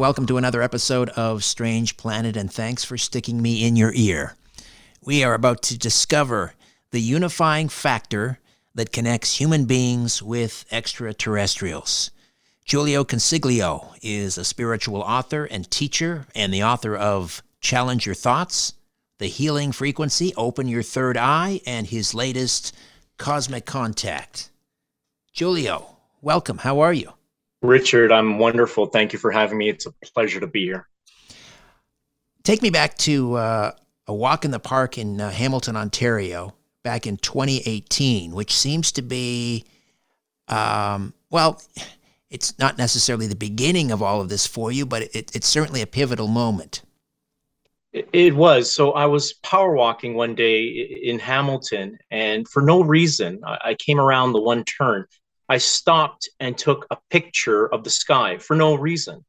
Welcome to another episode of Strange Planet, and thanks for sticking me in your ear. We are about to discover the unifying factor that connects human beings with extraterrestrials. Giulio Consiglio is a spiritual author and teacher, and the author of Challenge Your Thoughts, The Healing Frequency, Open Your Third Eye, and his latest, Cosmic Contact. Giulio, welcome. How are you? Richard, I'm wonderful. Thank you for having me. It's a pleasure to be here. Take me back to uh, a walk in the park in uh, Hamilton, Ontario, back in 2018, which seems to be, um, well, it's not necessarily the beginning of all of this for you, but it, it's certainly a pivotal moment. It was. So I was power walking one day in Hamilton, and for no reason, I came around the one turn I stopped and took a picture of the sky for no reason.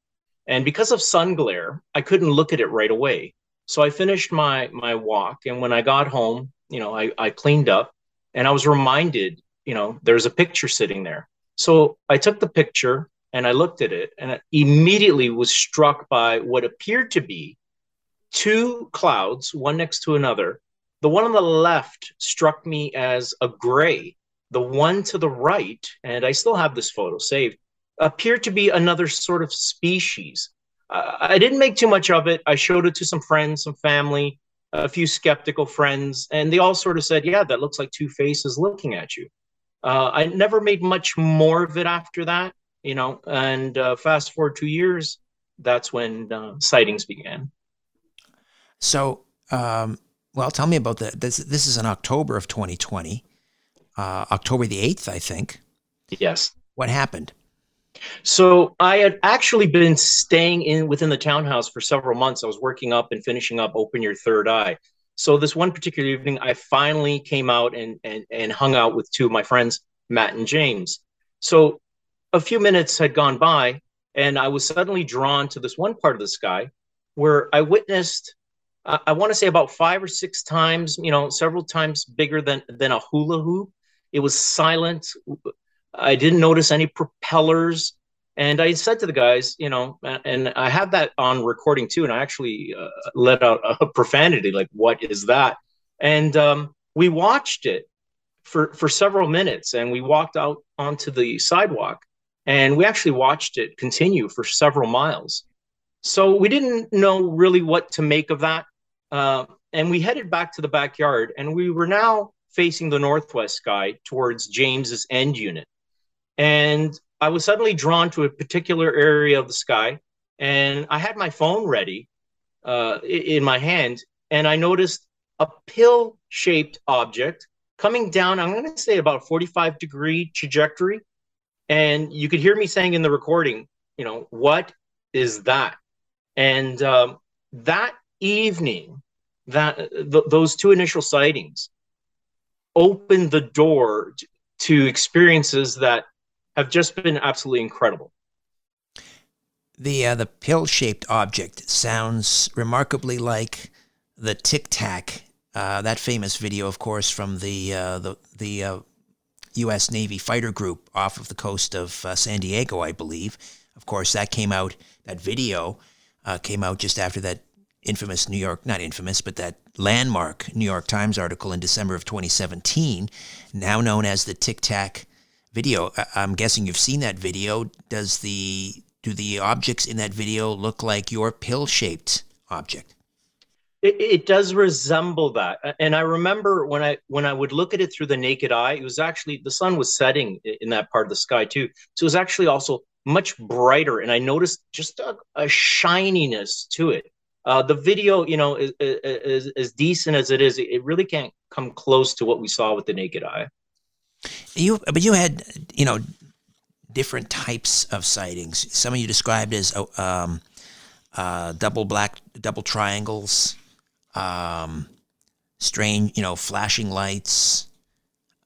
And because of sun glare, I couldn't look at it right away. So I finished my my walk and when I got home, you know, I, I cleaned up and I was reminded, you know, there's a picture sitting there. So I took the picture and I looked at it and I immediately was struck by what appeared to be two clouds, one next to another. The one on the left struck me as a gray the one to the right, and I still have this photo saved, appeared to be another sort of species. Uh, I didn't make too much of it. I showed it to some friends, some family, a few skeptical friends, and they all sort of said, Yeah, that looks like two faces looking at you. Uh, I never made much more of it after that, you know, and uh, fast forward two years, that's when uh, sightings began. So, um, Well, tell me about that. This, this is in October of 2020, uh, October the 8th, I think. Yes. What happened? So I had actually been staying in within the townhouse for several months. I was working up and finishing up Open Your Third Eye. So this one particular evening, I finally came out and and and hung out with two of my friends, Matt and James. So a few minutes had gone by, and I was suddenly drawn to this one part of the sky where I witnessed. I want to say about five or six times, you know, several times bigger than than a hula hoop. It was silent. I didn't notice any propellers. And I said to the guys, you know, and I have that on recording too. And I actually uh, let out a profanity, like, what is that? And um, we watched it for, for several minutes and we walked out onto the sidewalk and we actually watched it continue for several miles. So we didn't know really what to make of that. Uh, and we headed back to the backyard and we were now facing the northwest sky towards James's end unit. And I was suddenly drawn to a particular area of the sky, and I had my phone ready uh, in my hand, and I noticed a pill shaped object coming down. I'm going to say about 45 degree trajectory. And you could hear me saying in the recording, you know, what is that? And um, that evening, that th- those two initial sightings opened the door to, experiences that have just been absolutely incredible. The uh, the pill shaped object sounds remarkably like the Tic Tac, uh, that famous video, of course, from the uh, the the U.S. Uh, Navy fighter group off of the coast of uh, San Diego, I believe. Of course, that came out. That video uh, came out just after that infamous New York, not infamous, but that landmark New York Times article in December of 2017, now known as the Tic Tac video. I'm guessing you've seen that video. Does the do the objects in that video look like your pill-shaped object? It, it, does resemble that, and I remember when I when I would look at it through the naked eye, it was actually the sun was setting in that part of the sky too, so it was actually also much brighter, and I noticed just a, a shininess to it. Uh, the video, you know, is, is, is, as decent as it is, it really can't come close to what we saw with the naked eye. You, but you had, you know, different types of sightings. Some of you described as oh, um, uh, double black, double triangles, um, strange, you know, flashing lights.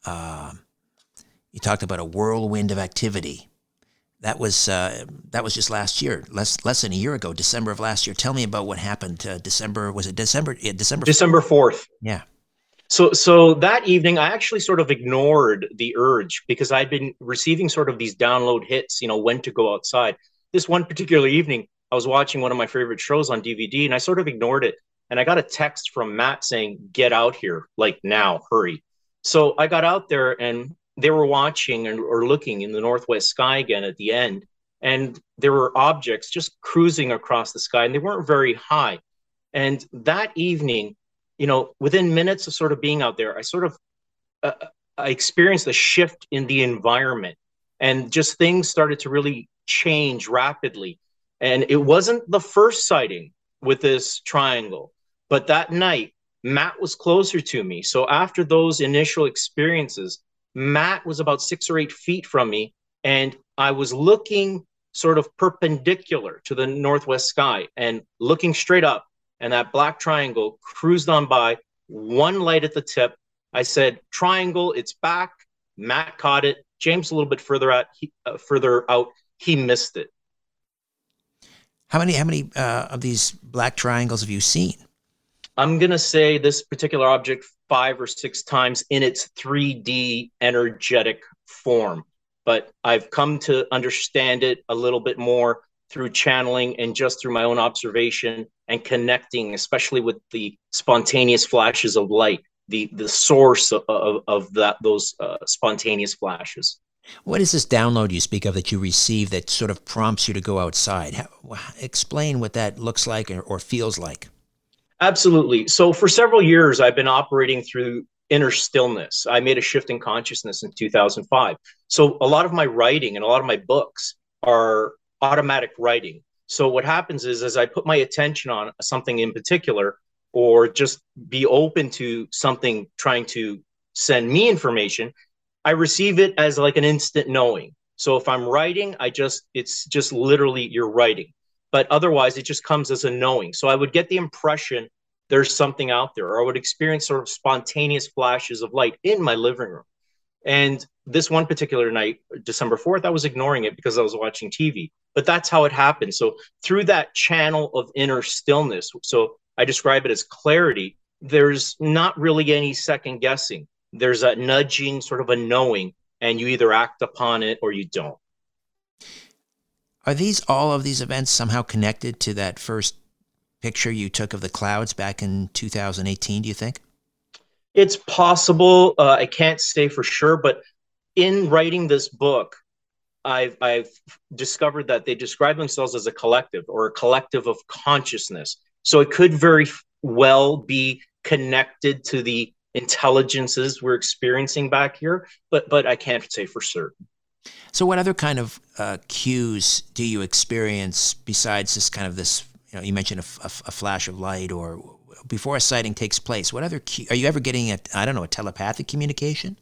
Uh, you talked about a whirlwind of activity. That was uh, that was just last year, less less than a year ago, December of last year. Tell me about what happened. Uh, December was it December? Yeah, December. December fourth. Yeah. So, so that evening, I actually sort of ignored the urge because I'd been receiving sort of these download hits, you know, when to go outside. This one particular evening, I was watching one of my favorite shows on DVD and I sort of ignored it. And I got a text from Matt saying, Get out here, like now, hurry. So I got out there and they were watching and, or looking in the northwest sky again at the end. And there were objects just cruising across the sky and they weren't very high. And that evening, you know, within minutes of sort of being out there, I sort of uh, I experienced a shift in the environment, and just things started to really change rapidly. And it wasn't the first sighting with this triangle, but that night Matt was closer to me. So after those initial experiences, Matt was about six or eight feet from me, and I was looking sort of perpendicular to the northwest sky and looking straight up and that black triangle cruised on by, one light at the tip. I said, "Triangle, it's back." Matt caught it. James a little bit further out, he, uh, further out, he missed it. How many how many uh, of these black triangles have you seen? I'm gonna say this particular object five or six times in its 3D energetic form, but I've come to understand it a little bit more through channeling and just through my own observation and connecting, especially with the spontaneous flashes of light, the the source of, of, of that those uh, spontaneous flashes. What is this download you speak of that you receive that sort of prompts you to go outside? How, explain what that looks like or, or feels like. Absolutely. So for several years, I've been operating through inner stillness. I made a shift in consciousness in 2005. So a lot of my writing and a lot of my books are automatic writing. So what happens is, as I put my attention on something in particular, or just be open to something trying to send me information, I receive it as like an instant knowing. So if I'm writing, I just, it's just literally you're writing. But otherwise, it just comes as a knowing. So I would get the impression there's something out there, or I would experience sort of spontaneous flashes of light in my living room. And this one particular night, December 4th, I was ignoring it because I was watching TV. But that's how it happened. So through that channel of inner stillness, so I describe it as clarity, there's not really any second guessing. There's a nudging, sort of a knowing, and you either act upon it or you don't. Are these all of these events somehow connected to that first picture you took of the clouds back in 2018, do you think? It's possible. Uh, I can't say for sure, but in writing this book, I've, I've discovered that they describe themselves as a collective or a collective of consciousness. So it could very well be connected to the intelligences we're experiencing back here, but but I can't say for certain. So, what other kind of uh, cues do you experience besides this kind of this? You know, you mentioned a, a, a flash of light, or before a sighting takes place. What other cue, are you ever getting? A I don't know, a telepathic communication?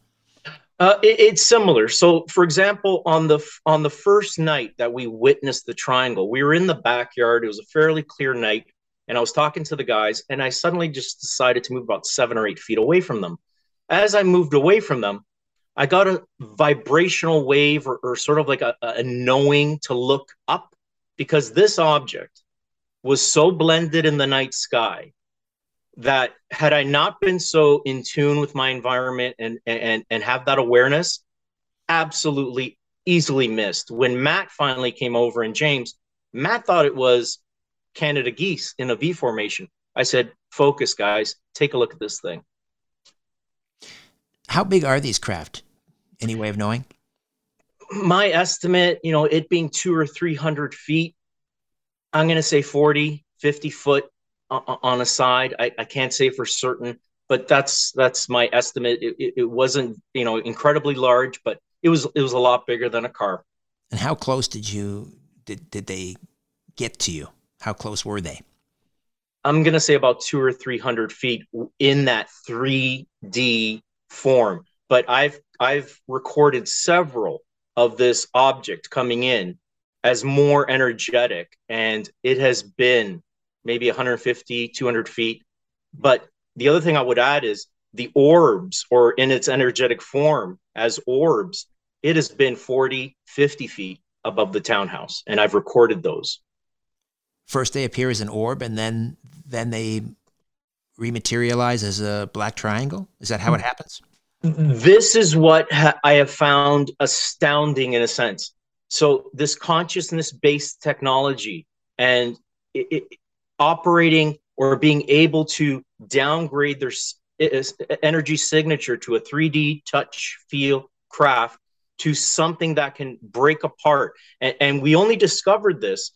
Uh, it, it's similar. So, for example, on the on the first night that we witnessed the triangle, we were in the backyard. It was a fairly clear night, and I was talking to the guys, and I suddenly just decided to move about seven or eight feet away from them. As I moved away from them, I got a vibrational wave or, or sort of like a, a knowing to look up because this object was so blended in the night sky that had I not been so in tune with my environment and and and have that awareness, absolutely easily missed. When Matt finally came over and James, Matt thought it was Canada geese in a V formation. I said, "Focus, guys. Take a look at this thing." How big are these craft? Any way of knowing? My estimate, you know, it being two or three hundred feet, I'm going to say 40, 50 foot on a side. I, I can't say for certain, but that's that's my estimate. It, it, it, wasn't you know incredibly large, but it was it was a lot bigger than a car. And how close did you did did they get to you? How close were they? I'm gonna say about two or three hundred feet in that 3D form. But I've I've recorded several of this object coming in as more energetic, and it has been maybe 150, 200 feet. But the other thing I would add is the orbs, or in its energetic form as orbs, it has been 40, 50 feet above the townhouse. And I've recorded those. First, they appear as an orb, and then then they rematerialize as a black triangle. Is that how it happens? This is what ha- I have found astounding in a sense. So, this consciousness based technology and it, it, operating or being able to downgrade their energy signature to a 3D touch feel craft to something that can break apart. And, and, we only discovered this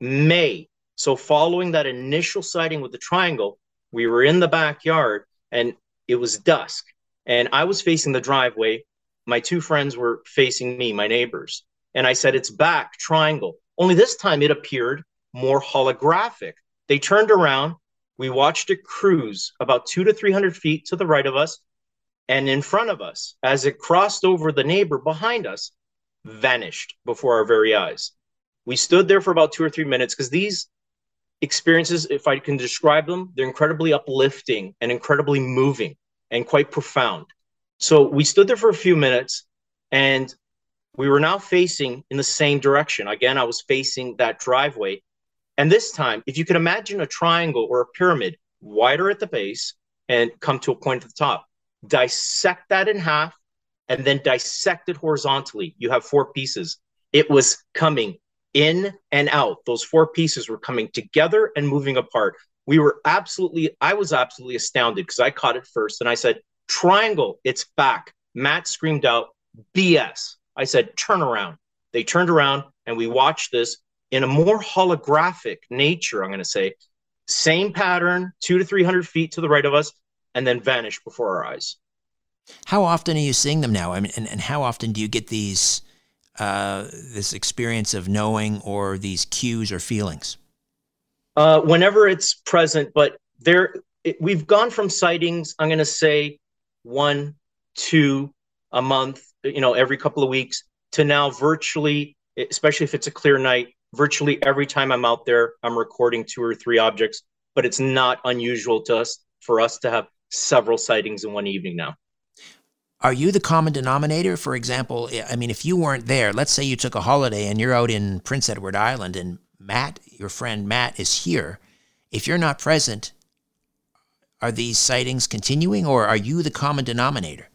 May. So, following that initial sighting with the triangle, we were in the backyard and it was dusk. And I was facing the driveway. My two friends were facing me, my neighbors. And I said, It's back, triangle. Only this time it appeared more holographic. They turned around. We watched it cruise about two to 300 feet to the right of us and in front of us. As it crossed over the neighbor behind us, vanished before our very eyes. We stood there for about two or three minutes because these experiences, if I can describe them, they're incredibly uplifting and incredibly moving and quite profound. So we stood there for a few minutes and we were now facing in the same direction. Again, I was facing that driveway and this time, if you can imagine a triangle or a pyramid wider at the base and come to a point at the top, dissect that in half and then dissect it horizontally. You have four pieces. It was coming in and out. Those four pieces were coming together and moving apart. We were absolutely, I was absolutely astounded because I caught it first and I said, Triangle, it's back. Matt screamed out, BS. I said, Turn around. They turned around and we watched this in a more holographic nature, I'm going to say, same pattern, two to 300 feet to the right of us, and then vanish before our eyes. How often are you seeing them now? I mean, and, and how often do you get these, uh, this experience of knowing or these cues or feelings? Uh, whenever it's present, but there, it, we've gone from sightings, I'm going to say one, two a month, you know, every couple of weeks, to now virtually, especially if it's a clear night, virtually every time I'm out there, I'm recording two or three objects. But it's not unusual to us for us to have several sightings in one evening now. Are you the common denominator? For example, I mean, if you weren't there, let's say you took a holiday and you're out in Prince Edward Island and Matt, your friend Matt, is here. If you're not present, are these sightings continuing or are you the common denominator?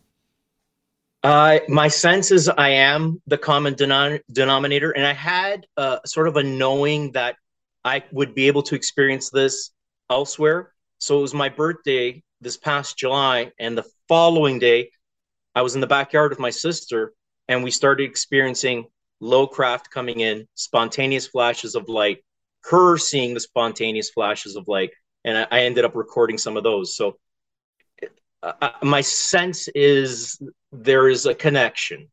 Uh, my sense is I am the common denom- denominator, and I had uh, sort of a knowing that I would be able to experience this elsewhere. So it was my birthday this past July, and the following day, I was in the backyard with my sister, and we started experiencing low craft coming in, spontaneous flashes of light, her seeing the spontaneous flashes of light, and I, I ended up recording some of those. So uh, uh, my sense is there is a connection.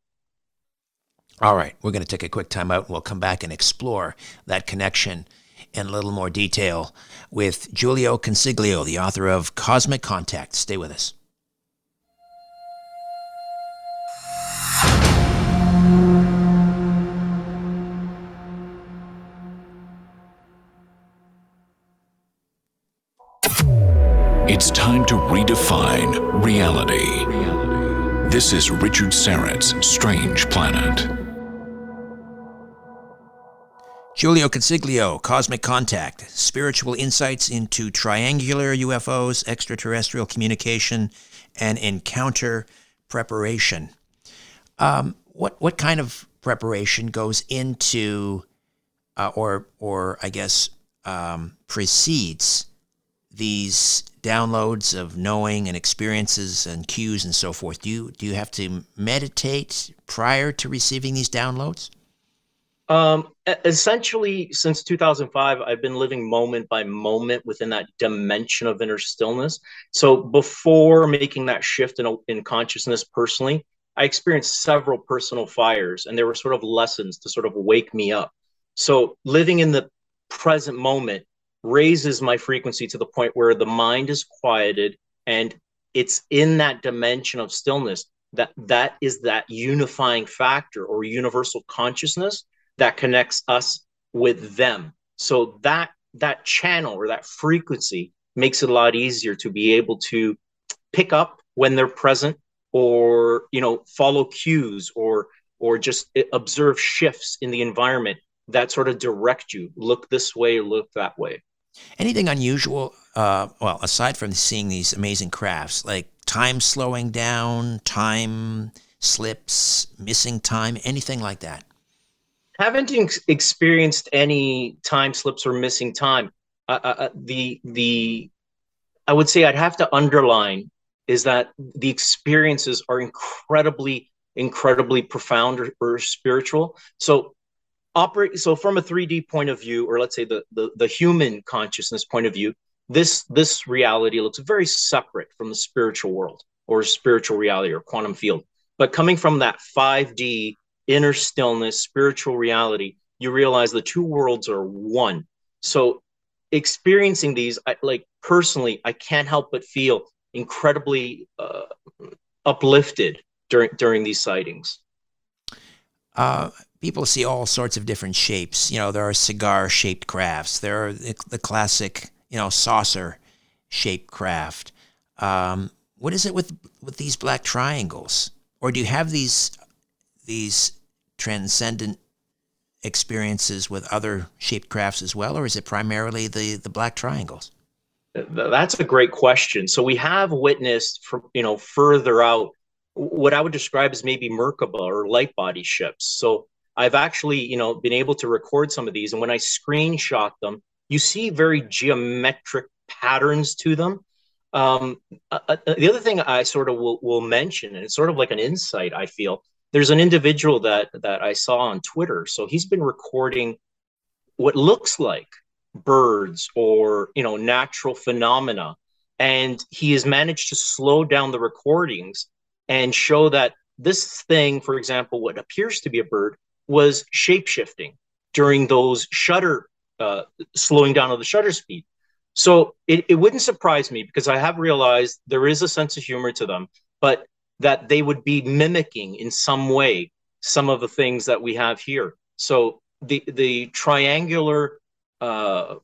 All right, we're going to take a quick time out and we'll come back and explore that connection in a little more detail with Giulio Consiglio, the author of Cosmic Contact. Stay with us. This is Richard Syrett's Strange Planet. Giulio Consiglio, Cosmic Contact, spiritual insights into triangular UFOs, extraterrestrial communication, and encounter preparation. Um, what what kind of preparation goes into, uh, or or I guess um, precedes these downloads of knowing and experiences and cues and so forth do you do you have to meditate prior to receiving these downloads? Um, essentially since 2005 i've been living moment by moment within that dimension of inner stillness. So before making that shift in, in consciousness personally i experienced several personal fires and they were sort of lessons to sort of wake me up. So living in the present moment raises my frequency to the point where the mind is quieted and it's in that dimension of stillness that that is that unifying factor or universal consciousness that connects us with them. So that that channel or that frequency makes it a lot easier to be able to pick up when they're present or you know follow cues or or just observe shifts in the environment that sort of direct you. Look this way or look that way Anything unusual? Uh, well, aside from seeing these amazing crafts, like time slowing down, time slips, missing time, anything like that? Haven't ex- experienced any time slips or missing time. Uh, uh, uh, the the I would say I'd have to underline is that the experiences are incredibly incredibly profound or, or spiritual. So operate so from a 3d point of view or let's say the, the the human consciousness point of view this this reality looks very separate from the spiritual world or spiritual reality or quantum field. But coming from that 5d inner stillness spiritual reality you realize the two worlds are one. So experiencing these I, like personally i can't help but feel incredibly uh, uplifted during during these sightings. Uh, people see all sorts of different shapes. You know, there are cigar shaped crafts. There are the, the classic, you know, saucer shaped craft. Um, what is it with with these black triangles? Or do you have these these transcendent experiences with other shaped crafts as well, or is it primarily the the black triangles? That's a great question. So we have witnessed from you know further out what I would describe as maybe Merkaba or light body ships. So I've actually, you know, been able to record some of these, and when I screenshot them, you see very geometric patterns to them. Um, uh, uh, the other thing I sort of will, will mention, and it's sort of like an insight, I feel. There's an individual that that I saw on Twitter. So he's been recording what looks like birds or you know natural phenomena, and he has managed to slow down the recordings and show that this thing, for example, what appears to be a bird, was shape shifting during those shutter uh, slowing down of the shutter speed. So it, it wouldn't surprise me because I have realized there is a sense of humor to them, but that they would be mimicking in some way some of the things that we have here. So the the triangular uh,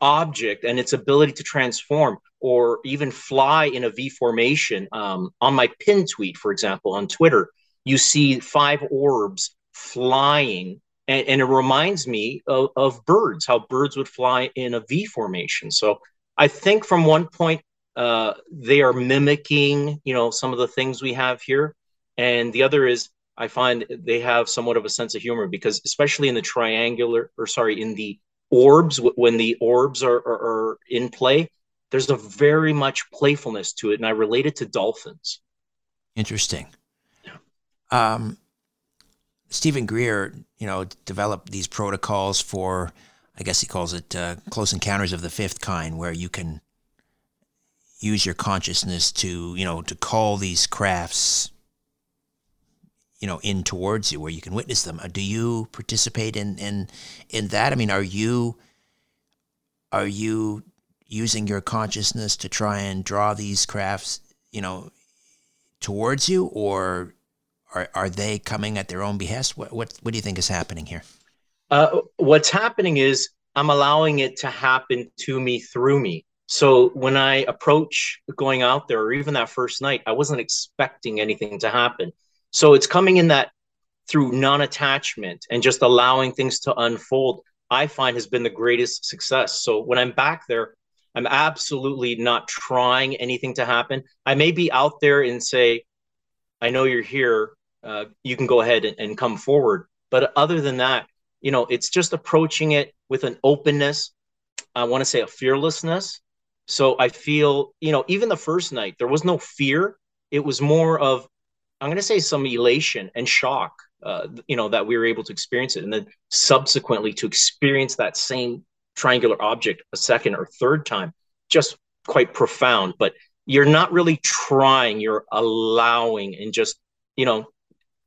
object and its ability to transform or even fly in a V formation. Um, on my pin tweet, for example, on Twitter, you see five orbs flying, and, and it reminds me of, of, birds, how birds would fly in a V formation. So I think from one point, uh, they are mimicking, you know, some of the things we have here, and the other is I find they have somewhat of a sense of humor because, especially in the triangular, or sorry, in the orbs, when the orbs are, are, are in play, there's a very much playfulness to it, and I relate it to dolphins. Interesting. Um, Steven Greer, you know, developed these protocols for, I guess he calls it uh, close encounters of the fifth kind, where you can use your consciousness to, you know, to call these crafts you know in towards you where you can witness them. Uh, do you participate in in in that? I mean are you are you using your consciousness to try and draw these crafts you know towards you or are, are they coming at their own behest what what, what do you think is happening here uh, what's happening is i'm allowing it to happen to me through me so when i approach going out there or even that first night i wasn't expecting anything to happen so it's coming in that through non-attachment and just allowing things to unfold, I find has been the greatest success. So when I'm back there, I'm absolutely not trying anything to happen. I may be out there and say, I know you're here. Uh, you can go ahead and, and come forward. But other than that, you know, it's just approaching it with an openness. I want to say a fearlessness. So I feel, you know, even the first night, there was no fear. It was more of I'm going to say some elation and shock, uh, you know, that we were able to experience it, and then subsequently to experience that same triangular object a second or third time, just quite profound. But you're not really trying; you're allowing, and just you know,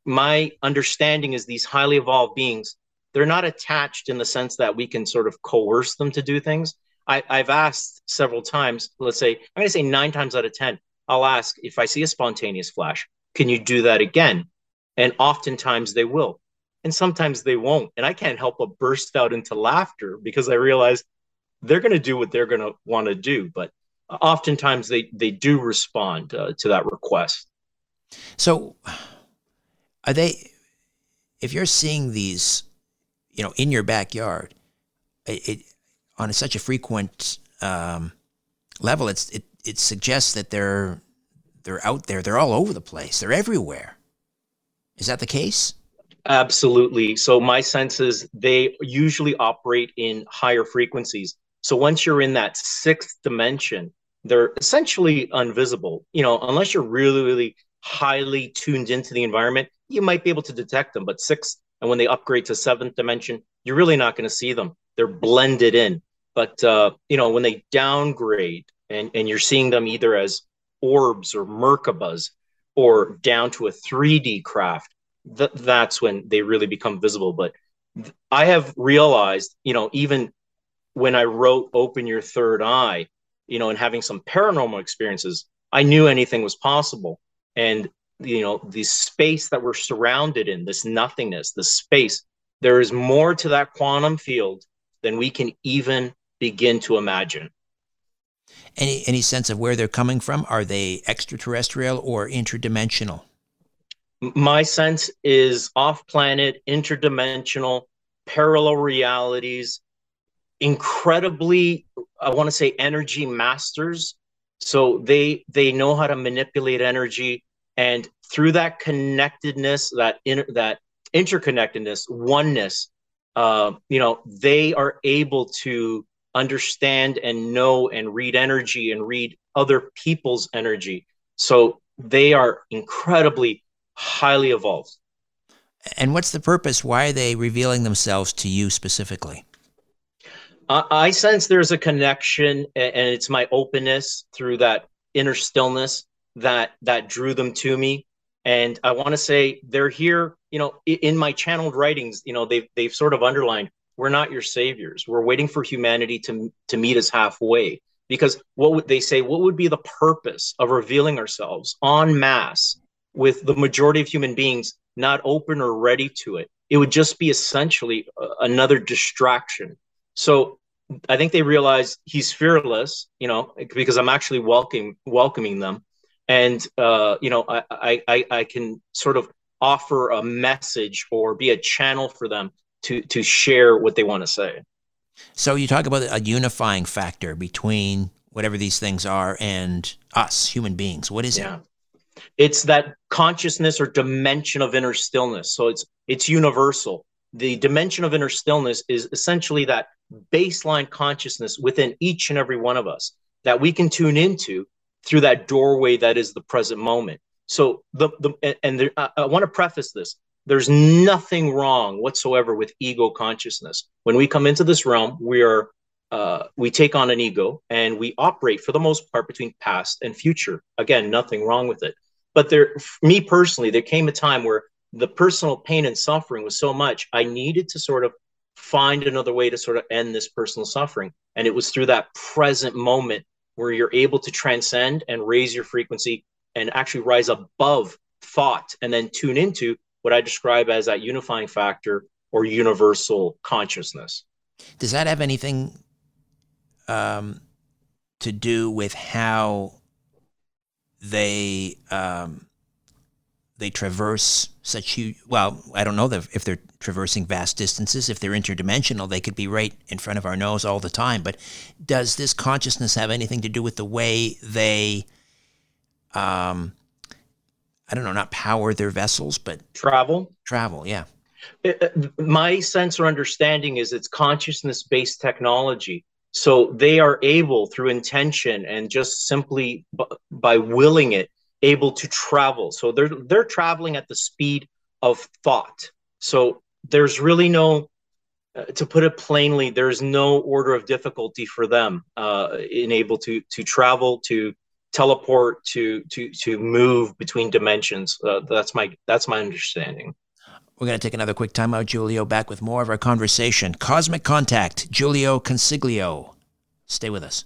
my understanding is these highly evolved beings, they're not attached in the sense that we can sort of coerce them to do things. I, I've asked several times. Let's say I'm going to say nine times out of ten, I'll ask if I see a spontaneous flash can you do that again? And oftentimes they will. And sometimes they won't. And I can't help but burst out into laughter because I realize they're going to do what they're going to want to do. But oftentimes they, they do respond uh, to that request. So are they, if you're seeing these, you know, in your backyard, it, it on such a frequent um, level, it's, it, it suggests that they're they're out there. They're all over the place. They're everywhere. Is that the case? Absolutely. So my sense is they usually operate in higher frequencies. So once you're in that sixth dimension, they're essentially invisible. You know, unless you're really, really highly tuned into the environment, you might be able to detect them. But sixth, and when they upgrade to seventh dimension, you're really not going to see them. They're blended in. But uh, you know, when they downgrade and and you're seeing them either as orbs or Merkabas or down to a 3D craft, th- that's when they really become visible. But th- I have realized, you know, even when I wrote Open Your Third Eye, you know, and having some paranormal experiences, I knew anything was possible. And, you know, the space that we're surrounded in, this nothingness, the space, there is more to that quantum field than we can even begin to imagine. Any any sense of where they're coming from? Are they extraterrestrial or interdimensional? My sense is off-planet, interdimensional, parallel realities, incredibly I want to say energy masters. So they they know how to manipulate energy and through that connectedness, that inter, that interconnectedness, oneness, uh, you know, they are able to understand and know and read energy and read other people's energy. So they are incredibly highly evolved. And what's the purpose? Why are they revealing themselves to you specifically? Uh, I sense there's a connection, and it's my openness through that inner stillness that that drew them to me. And I want to say they're here. You know, in my channeled writings, you know, they've they've sort of underlined we're not your saviors. We're waiting for humanity to to meet us halfway. Because what would they say? What would be the purpose of revealing ourselves en masse with the majority of human beings not open or ready to it? It would just be essentially another distraction. So I think they realize he's fearless, you know, because I'm actually welcoming welcoming them, and uh, you know, I, I I can sort of offer a message or be a channel for them to to share what they want to say. So you talk about a unifying factor between whatever these things are and us, human beings. What is yeah. it? It's that consciousness or dimension of inner stillness. So it's it's universal. The dimension of inner stillness is essentially that baseline consciousness within each and every one of us that we can tune into through that doorway that is the present moment. So the the and there, I, I want to preface this. There's nothing wrong whatsoever with ego consciousness. When we come into this realm, we are uh, we take on an ego and we operate for the most part between past and future. Again, nothing wrong with it. But there, me personally, there came a time where the personal pain and suffering was so much I needed to sort of find another way to sort of end this personal suffering. And it was through that present moment where you're able to transcend and raise your frequency and actually rise above thought and then tune into what I describe as that unifying factor or universal consciousness. Does that have anything um, to do with how they um, they traverse such huge. Well, I don't know if they're traversing vast distances. If they're interdimensional, they could be right in front of our nose all the time. But does this consciousness have anything to do with the way they, um, I don't know, not power their vessels, but travel? Travel, yeah. It, uh, my sense or understanding is it's consciousness based technology. So they are able through intention and just simply b- by willing it able to travel. So they're they're traveling at the speed of thought. So there's really no uh, to put it plainly, there's no order of difficulty for them uh, in able to to travel, to teleport, to to to move between dimensions. Uh, that's my that's my understanding. We're going to take another quick time out, Giulio. Back with more of our conversation. Cosmic Contact, Giulio Consiglio. Stay with us.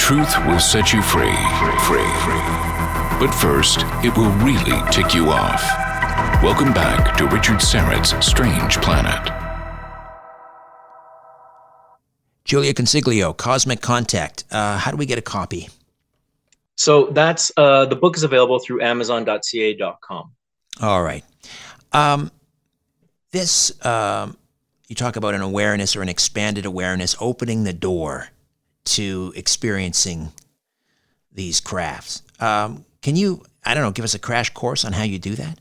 Truth will set you free, free. free. But first, it will really tick you off. Welcome back to Richard Syrett's Strange Planet. Giulio Consiglio, Cosmic Contact. Uh, how do we get a copy? So that's uh, the book is available through Amazon.ca.com. All right. Um, this um, you talk about an awareness or an expanded awareness opening the door to experiencing these crafts. Um, can you, I don't know, give us a crash course on how you do that?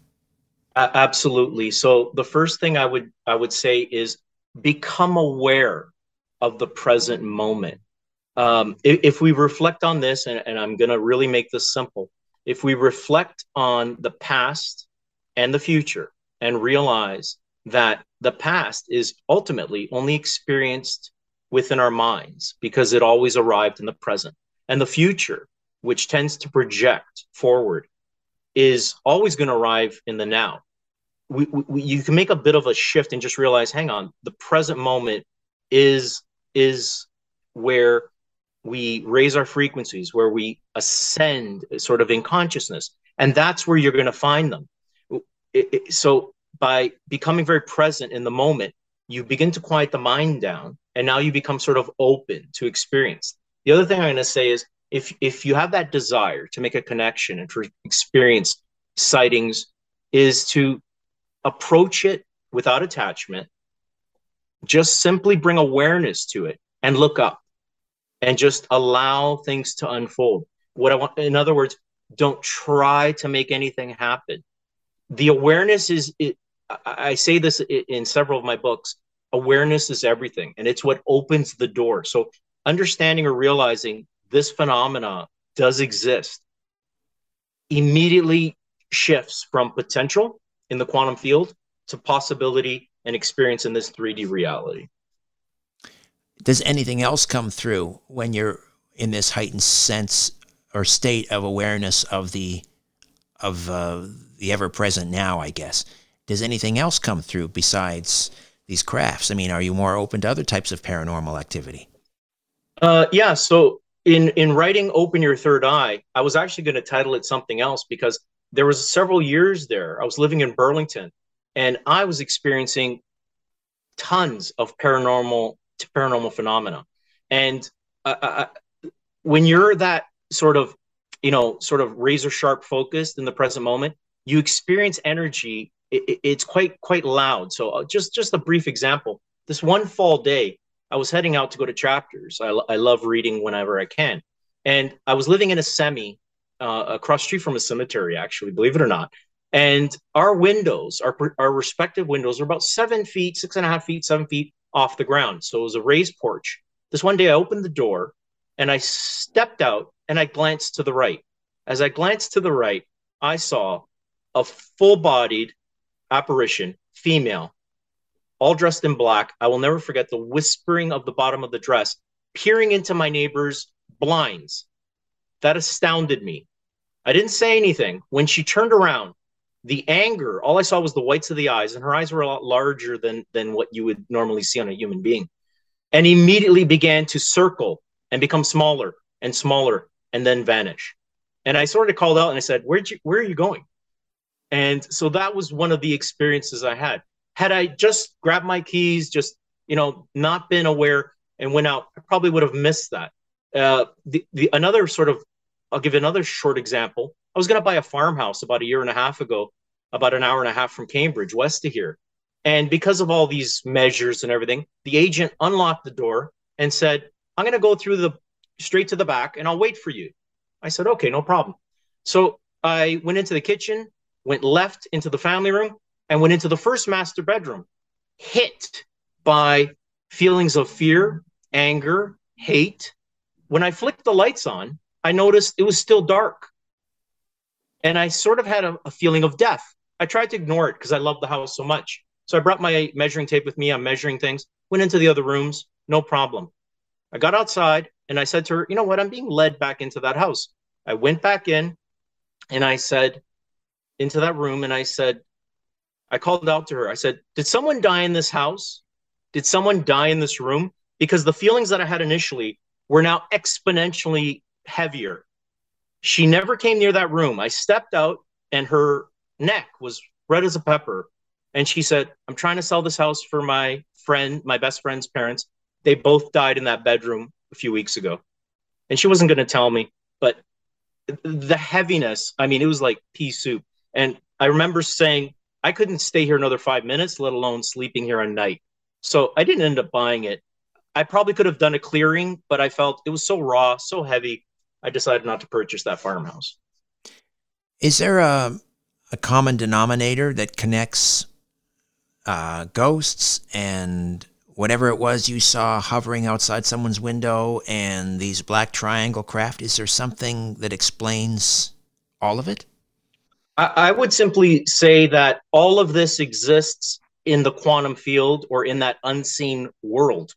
Uh, absolutely. So the first thing I would I would say is become aware of the present moment. Um, if, if, we reflect on this, and, and I'm going to really make this simple, if we reflect on the past and the future and realize that the past is ultimately only experienced within our minds because it always arrived in the present. And the future, which tends to project forward, is always going to arrive in the now. We, we, you can make a bit of a shift and just realize, hang on, the present moment is is where we raise our frequencies, where we ascend, sort of in consciousness, and that's where you're going to find them. It, it, so by becoming very present in the moment, you begin to quiet the mind down and now you become sort of open to experience. The other thing i'm going to say is if if you have that desire to make a connection and to experience sightings is to approach it without attachment. Just simply bring awareness to it and look up and just allow things to unfold. What i want in other words don't try to make anything happen. The awareness is it, I say this in several of my books awareness is everything and it's what opens the door so understanding or realizing this phenomena does exist immediately shifts from potential in the quantum field to possibility and experience in this 3D reality. Does anything else come through when you're in this heightened sense or state of awareness of the of uh, the ever present now, I guess. Does anything else come through besides these crafts? I mean, are you more open to other types of paranormal activity? Uh, yeah. So in in writing "Open Your Third Eye," I was actually going to title it something else because there was several years there. I was living in Burlington, and I was experiencing tons of paranormal paranormal phenomena. And uh, uh, uh, when you're that sort of, you know, sort of razor sharp focused in the present moment, you experience energy. It, it's quite quite loud. So uh, just just a brief example. This one fall day, I was heading out to go to chapters. I, I love reading whenever I can, and I was living in a semi uh, across street from a cemetery. Actually, believe it or not. And our windows, our, our respective windows, are about seven feet, six and a half feet, seven feet off the ground. So it was a raised porch. This one day I opened the door and I stepped out and I glanced to the right. As I glanced to the right, I saw a full bodied apparition, female, all dressed in black. I will never forget the whispering of the bottom of the dress, peering into my neighbor's blinds. That astounded me. I didn't say anything. When she turned around, the anger, all I saw was the whites of the eyes, and her eyes were a lot larger than than what you would normally see on a human being. And immediately began to circle and become smaller and smaller and then vanish. And I sort of called out and I said, Where'd you where are you going? And so that was one of the experiences I had. Had I just grabbed my keys, just you know, not been aware and went out, I probably would have missed that. Uh, the, the another sort of, I'll give another short example. I was going to buy a farmhouse about a year and a half ago, about an hour and a half from Cambridge, west of here. And because of all these measures and everything, the agent unlocked the door and said, I'm going to go through the straight to the back and I'll wait for you. I said, okay, no problem. So I went into the kitchen, went left into the family room, and went into the first master bedroom, hit by feelings of fear, anger, hate. When I flicked the lights on, I noticed it was still dark and I sort of had a, a feeling of death. I tried to ignore it because I loved the house so much. So I brought my measuring tape with me. I'm measuring things. Went into the other rooms, no problem. I got outside and I said to her, "You know what? I'm being led back into that house." I went back in, and I said, into that room, and I said, I called out to her. I said, "Did someone die in this house? Did someone die in this room?" Because the feelings that I had initially were now exponentially heavier she never came near that room. I stepped out and her neck was red as a pepper. And she said, I'm trying to sell this house for my friend, my best friend's parents. They both died in that bedroom a few weeks ago. And she wasn't going to tell me, but the heaviness, I mean, it was like pea soup. And I remember saying, I couldn't stay here another five minutes, let alone sleeping here at night. So I didn't end up buying it. I probably could have done a clearing, but I felt it was so raw, so heavy. I decided not to purchase that farmhouse. Is there a, a common denominator that connects uh, ghosts and whatever it was you saw hovering outside someone's window and these black triangle craft? Is there something that explains all of it? I, would simply say that all of this exists in the quantum field or in that unseen world.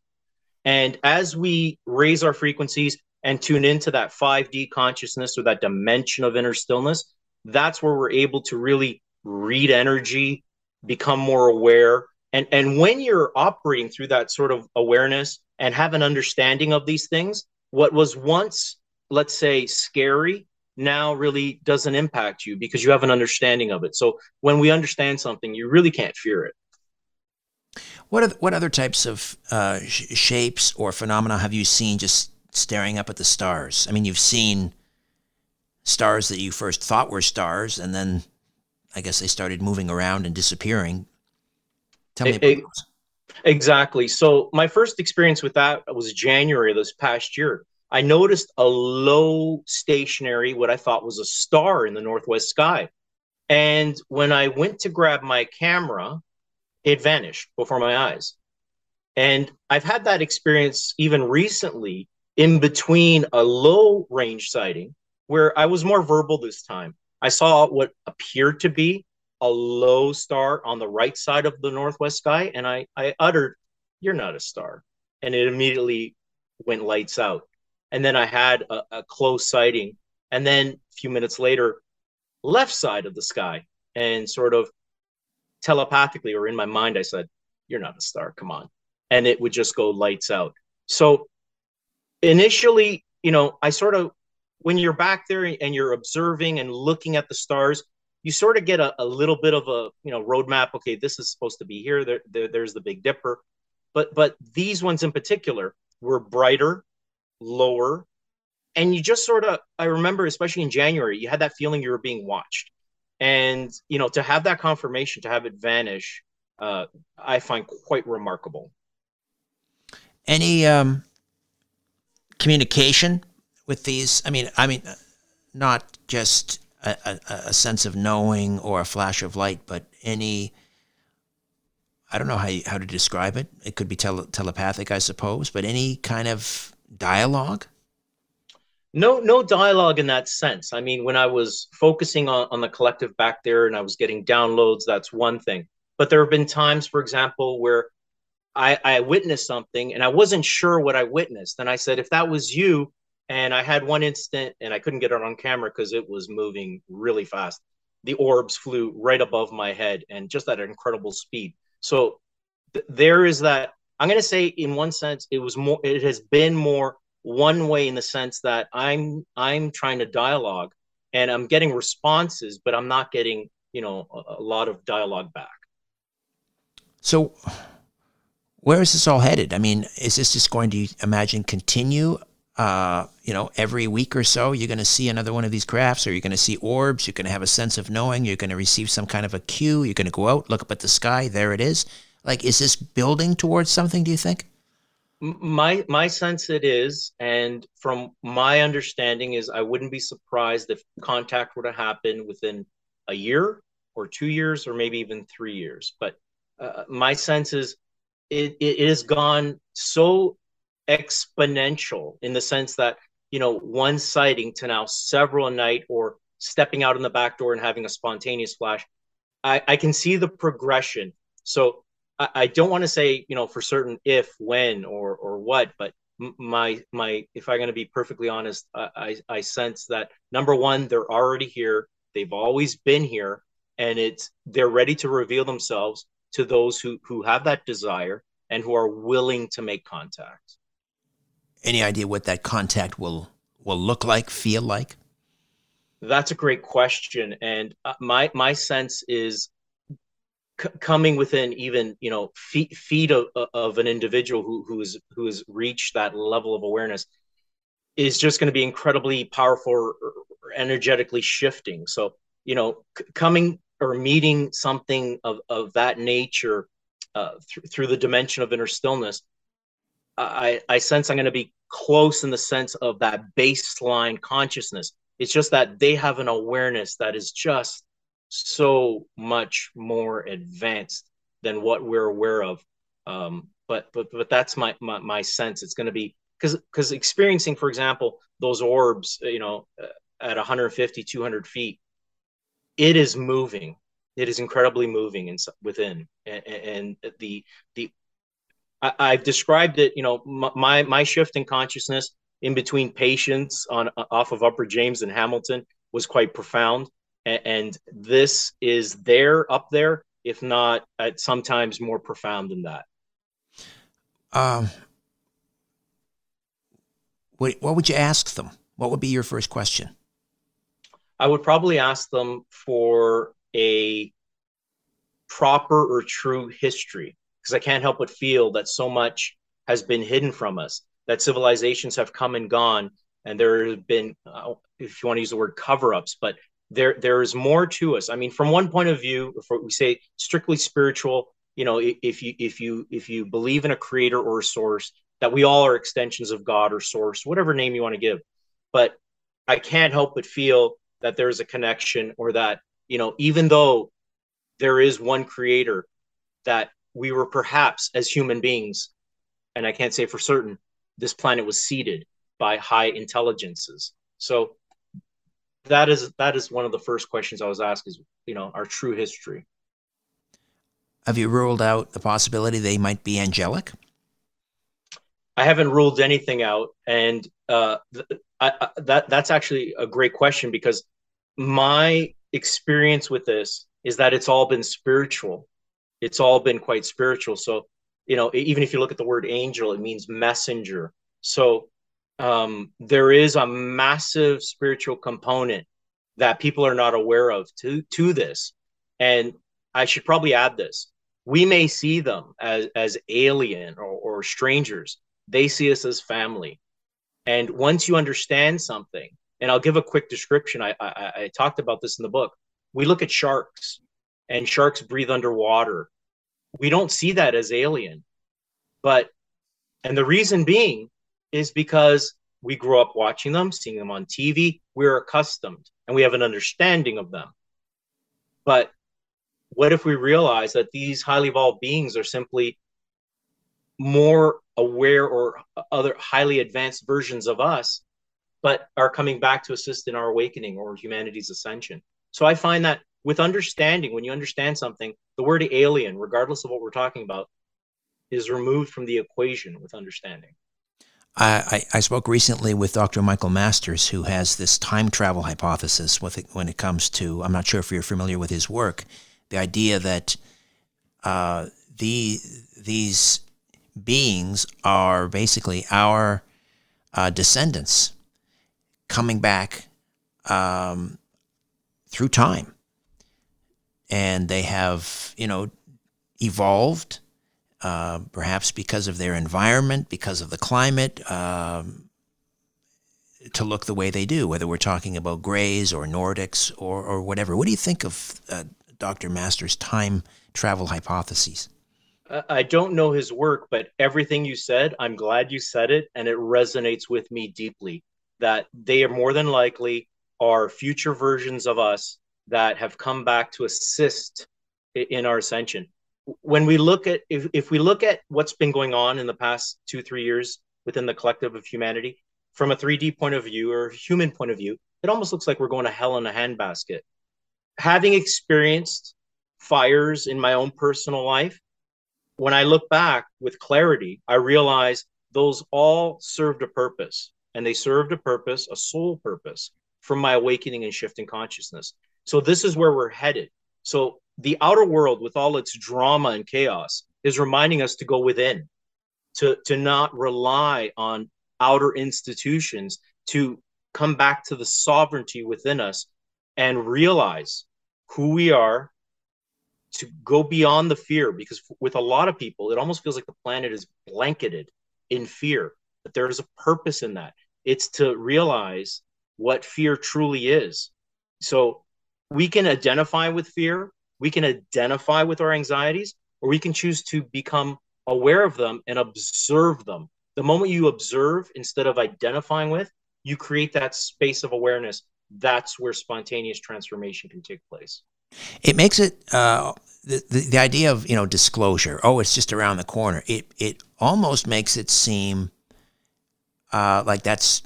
And as we raise our frequencies, and tune into that 5D consciousness or that dimension of inner stillness, that's where we're able to really read energy, become more aware. And, and when you're operating through that sort of awareness and have an understanding of these things, what was once, let's say, scary now really doesn't impact you because you have an understanding of it. So when we understand something, you really can't fear it. What are, what other types of uh, sh- shapes or phenomena have you seen just staring up at the stars. I mean, you've seen stars that you first thought were stars, and then I guess they started moving around and disappearing. Tell me about it, Exactly. So my first experience with that was January this past year. I noticed a low stationary, what I thought was a star in the northwest sky. And when I went to grab my camera, it vanished before my eyes. And I've had that experience even recently in between a low range sighting where I was more verbal this time. I saw what appeared to be a low star on the right side of the northwest sky, and I, I uttered, You're not a star. And it immediately went lights out. And then I had a, a close sighting, and then a few minutes later, left side of the sky, and sort of telepathically or in my mind, I said, "You're not a star. Come on," and it would just go lights out. So initially, you know, I sort of when you're back there and you're observing and looking at the stars, you sort of get a, a little bit of a you know roadmap. Okay, this is supposed to be here. There, there, there's the Big Dipper, but but these ones in particular were brighter, lower, and you just sort of I remember, especially in January, you had that feeling you were being watched, and you know to have that confirmation, to have it vanish, uh, I find quite remarkable. Any um, communication with these? I mean, I mean, not just a, a, a, sense of knowing or a flash of light, but any. I don't know how you, how to describe it. It could be tele, telepathic, I suppose, but any kind of dialogue. No, no dialogue in that sense. I mean, when I was focusing on, on the collective back there and I was getting downloads, that's one thing. But there have been times, for example, where I, I witnessed something and I wasn't sure what I witnessed. And I said, if that was you, and I had one instant and I couldn't get it on camera because it was moving really fast. The orbs flew right above my head and just at an incredible speed. So th- there is that. I'm going to say, in one sense, it was more. It has been more one way in the sense that I'm I'm trying to dialogue and I'm getting responses, but I'm not getting you know a, a lot of dialogue back. So where is this all headed? I mean, is this just going to imagine continue? Uh, you know, every week or so, you're going to see another one of these crafts, or you're going to see orbs. You're going to have a sense of knowing. You're going to receive some kind of a cue. You're going to go out, look up at the sky. There it is. Like, is this building towards something? Do you think? My my sense it is, and from my understanding is, I wouldn't be surprised if contact were to happen within a year or two years, or maybe even three years. But uh, my sense is it, it has gone so exponential in the sense that you know one sighting to now several a night or stepping out in the back door and having a spontaneous flash i, I can see the progression so i, I don't want to say you know for certain if when or or what but my my if i'm going to be perfectly honest I, I i sense that number one they're already here they've always been here and it's they're ready to reveal themselves to those who who have that desire and who are willing to make contact. Any idea what that contact will will look like, feel like? That's a great question, and uh, my my sense is coming within even you know feet feet of, of an individual who who is who has reached that level of awareness is just going to be incredibly powerful, energetically shifting. So you know, c- coming or meeting something of, of that nature uh, th- through the dimension of inner stillness, I, I sense I'm going to be close in the sense of that baseline consciousness. It's just that they have an awareness that is just so much more advanced than what we're aware of. Um, but but but that's my my, my sense. It's going to be because because experiencing, for example, those orbs, you know, uh, at 150, 200 feet, it is moving it is incredibly moving and within and, and, the the I, have described it you know my my shift in consciousness in between patients on off of upper james and hamilton was quite profound and, this is there up there if not at sometimes more profound than that. Um what, what would you ask them? What would be your first question? I would probably ask them for a proper or true history because I can't help but feel that so much has been hidden from us, that civilizations have come and gone, and there have been, uh, if you want to use the word cover ups, but there there is more to us. I mean, from one point of view, if we say strictly spiritual, you know, if you if you if you believe in a creator or a source, that we all are extensions of God or source, whatever name you want to give. But I can't help but feel that there's a connection or that you know even though there is one creator that we were perhaps as human beings and i can't say for certain this planet was seeded by high intelligences so that is that is one of the first questions i was asked is you know our true history have you ruled out the possibility they might be angelic I haven't ruled anything out, and uh, I, I, that that's actually a great question because my experience with this is that it's all been spiritual. It's all been quite spiritual. So, you know, even if you look at the word angel, it means messenger. So, um, there is a massive spiritual component that people are not aware of to to this. And I should probably add this: we may see them as as alien or, or strangers. They see us as family. And once you understand something, and I'll give a quick description. I, I, I talked about this in the book. We look at sharks, and sharks breathe underwater. We don't see that as alien, but and the reason being is because we grow up watching them, seeing them on TV. We're accustomed and we have an understanding of them. But what if we realize that these highly evolved beings are simply more aware or other highly advanced versions of us, but are coming back to assist in our awakening or humanity's ascension? So I find that with understanding, when you understand something, the word alien, regardless of what we're talking about, is removed from the equation with understanding. I, I, spoke recently with Dr. Michael Masters, who has this time travel hypothesis with it, when it comes to, I'm not sure if you're familiar with his work, the idea that uh, the, these beings are basically our uh, descendants coming back um, through time. And they have, you know, evolved uh, perhaps because of their environment, because of the climate, um, to look the way they do, whether we're talking about Greys or Nordics or, or whatever. What do you think of uh, Dr. Masters' time travel hypotheses? I don't know his work, but everything you said, I'm glad you said it, and it resonates with me deeply. That they are more than likely are future versions of us that have come back to assist in our ascension when we look at if, if we look at what's been going on in the past two three years within the collective of humanity from a 3d point of view or human point of view it almost looks like we're going to hell in a handbasket. Having experienced fires in my own personal life when i look back with clarity i realize those all served a purpose and they served a purpose a soul purpose for my awakening and shifting consciousness. So this is where we're headed. So the outer world with all its drama and chaos is reminding us to go within to to not rely on outer institutions to come back to the sovereignty within us and realize who we are to go beyond the fear because with a lot of people it almost feels like the planet is blanketed in fear but there is a purpose in that. It's to realize what fear truly is. So we can identify with fear we can identify with our anxieties or we can choose to become aware of them and observe them. The moment you observe instead of identifying with, you create that space of awareness. That's where spontaneous transformation can take place. It makes it uh, the, the, the idea of you know disclosure. Oh, it's just around the corner. It it almost makes it seem uh, like that's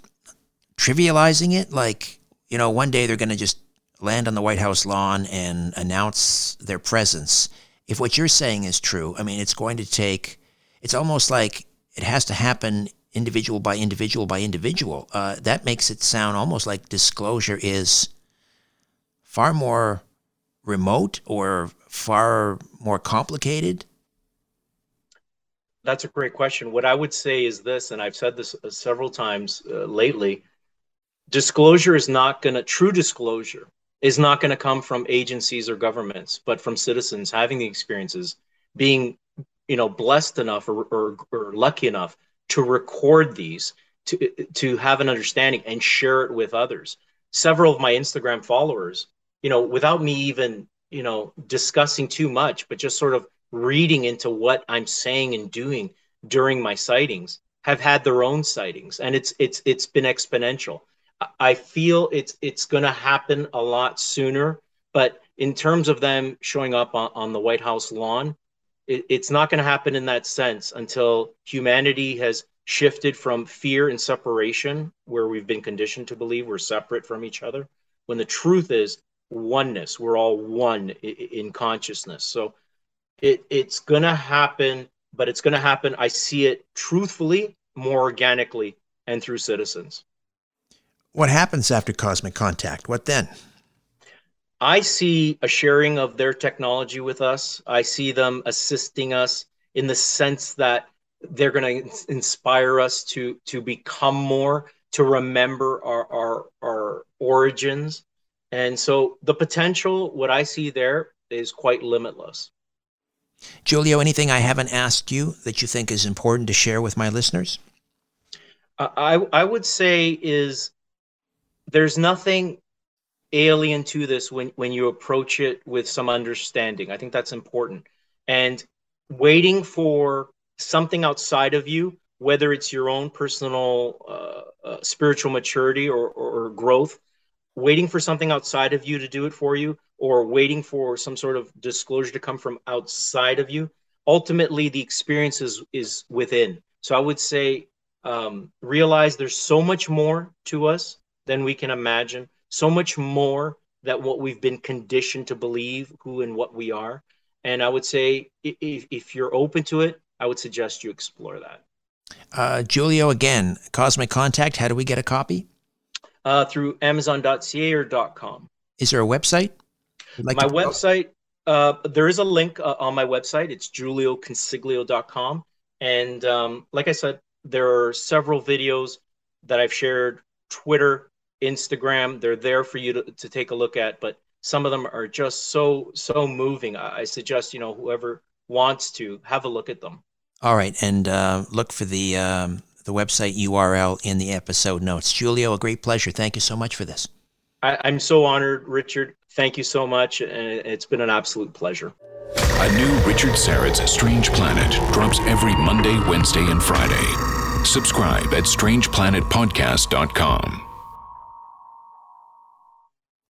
trivializing it. Like you know, one day they're going to just land on the White House lawn and announce their presence, if what you're saying is true, I mean, it's going to take, it's almost like it has to happen individual by individual by individual. Uh, that makes it sound almost like disclosure is far more remote or far more complicated. That's a great question. What I would say is this, and I've said this uh, several times uh, lately disclosure is not going to, true disclosure is not going to come from agencies or governments, but from citizens having the experiences, being you know blessed enough or, or, or lucky enough to record these, to to have an understanding and share it with others. Several of my Instagram followers, you know, without me even you know discussing too much, but just sort of reading into what I'm saying and doing during my sightings, have had their own sightings, and it's it's it's been exponential. I feel it's it's going to happen a lot sooner. But in terms of them showing up on, on the White House lawn, it, it's not going to happen in that sense until humanity has shifted from fear and separation, where we've been conditioned to believe we're separate from each other, when the truth is oneness. We're all one in, consciousness. So it, it's going to happen, but it's going to happen. I see it truthfully more organically and through citizens. What happens after cosmic contact? What then? I see a sharing of their technology with us. I see them assisting us in the sense that they're going to inspire us to to become more, to remember our our, our origins, and so the potential, what I see there, is quite limitless. Giulio, anything I haven't asked you that you think is important to share with my listeners? I I would say is there's nothing alien to this when when you approach it with some understanding. I think that's important. And waiting for something outside of you, whether it's your own personal uh, uh, spiritual maturity or, or, or growth, waiting for something outside of you to do it for you, or waiting for some sort of disclosure to come from outside of you. Ultimately, the experience is, is within. So I would say um, realize there's so much more to us than we can imagine. So much more that what we've been conditioned to believe who and what we are. And i would say if, if you're open to it i would suggest you explore that. Uh, Giulio again cosmic contact how do we get a copy? Uh, through amazon.ca or .com. Is there a website? Like my website uh, there is a link uh, on my website. It's giulioconsiglio.com and um, like i said there are several videos that i've shared twitter Instagram. They're there for you to, to take a look at, but some of them are just so so moving. I, I suggest you know whoever wants to have a look at them. All right, and uh, look for the um, the website URL in the episode notes. Giulio, a great pleasure. Thank you so much for this. I, I'm so honored, Richard. Thank you so much, and it's been an absolute pleasure. A new Richard Syrett's Strange Planet drops every Monday, Wednesday, and Friday. Subscribe at strangeplanetpodcast.com.